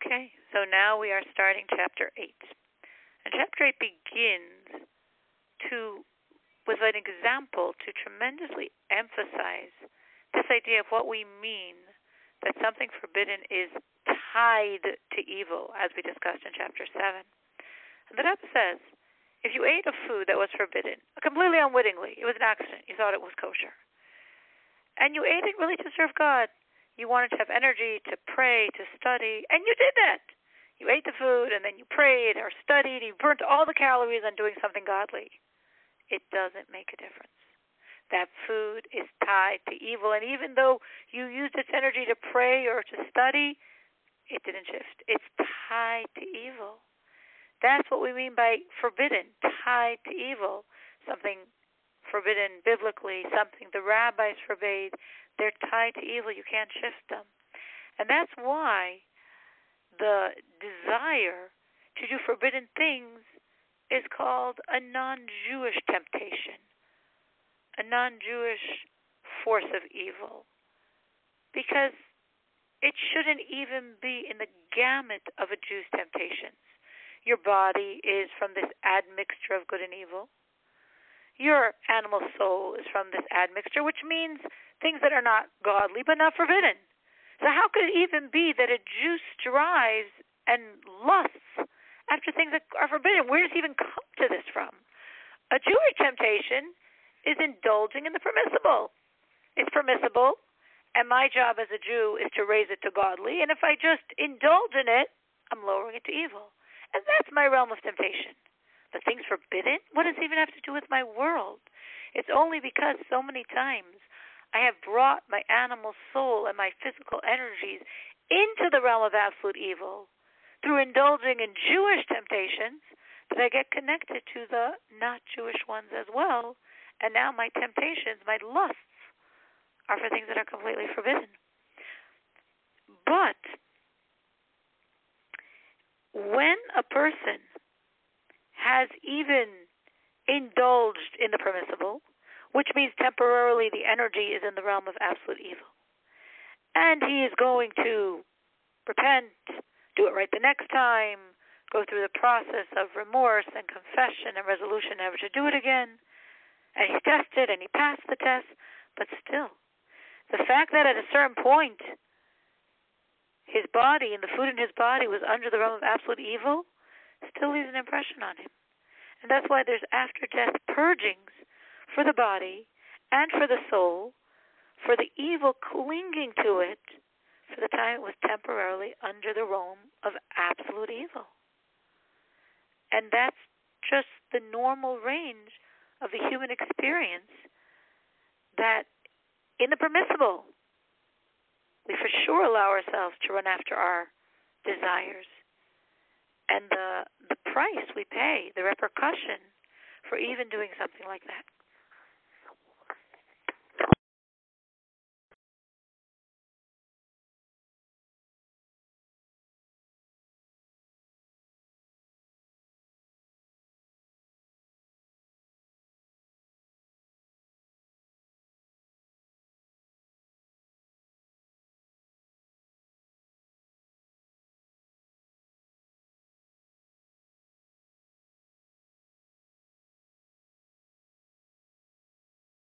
Okay, so now we are starting chapter 8. And chapter 8 begins to with an example to tremendously emphasize this idea of what we mean that something forbidden is tied to evil, as we discussed in chapter 7. And the Rebbe says, if you ate a food that was forbidden, completely unwittingly, it was an accident, you thought it was kosher, and you ate it really to serve God, you wanted to have energy to pray, to study, and you did that. You ate the food and then you prayed or studied, you burnt all the calories on doing something godly. It doesn't make a difference. That food is tied to evil, and even though you used its energy to pray or to study, it didn't shift. It's tied to evil. That's what we mean by forbidden, tied to evil. Something forbidden biblically, something the rabbis forbade, they're tied to evil. You can't shift them. And that's why the desire to do forbidden things is called a non Jewish temptation, a non Jewish force of evil. Because it shouldn't even be in the gamut of a Jew's temptations. Your body is from this admixture of good and evil. Your animal soul is from this admixture, which means things that are not godly but not forbidden. So how could it even be that a Jew strives and lusts after things that are forbidden? Where does he even come to this from? A Jewish temptation is indulging in the permissible. It's permissible, and my job as a Jew is to raise it to godly. And if I just indulge in it, I'm lowering it to evil. And that's my realm of temptation. The things forbidden? What does it even have to do with my world? It's only because so many times I have brought my animal soul and my physical energies into the realm of absolute evil through indulging in Jewish temptations that I get connected to the not Jewish ones as well. And now my temptations, my lusts, are for things that are completely forbidden. But when a person has even indulged in the permissible, which means temporarily the energy is in the realm of absolute evil. And he is going to repent, do it right the next time, go through the process of remorse and confession and resolution never to do it again. And he's tested and he passed the test, but still, the fact that at a certain point his body and the food in his body was under the realm of absolute evil still leaves an impression on him. And that's why there's after death purgings for the body and for the soul, for the evil clinging to it for the time it was temporarily under the realm of absolute evil. And that's just the normal range of the human experience that in the permissible, we for sure allow ourselves to run after our desires and the the price we pay, the repercussion for even doing something like that.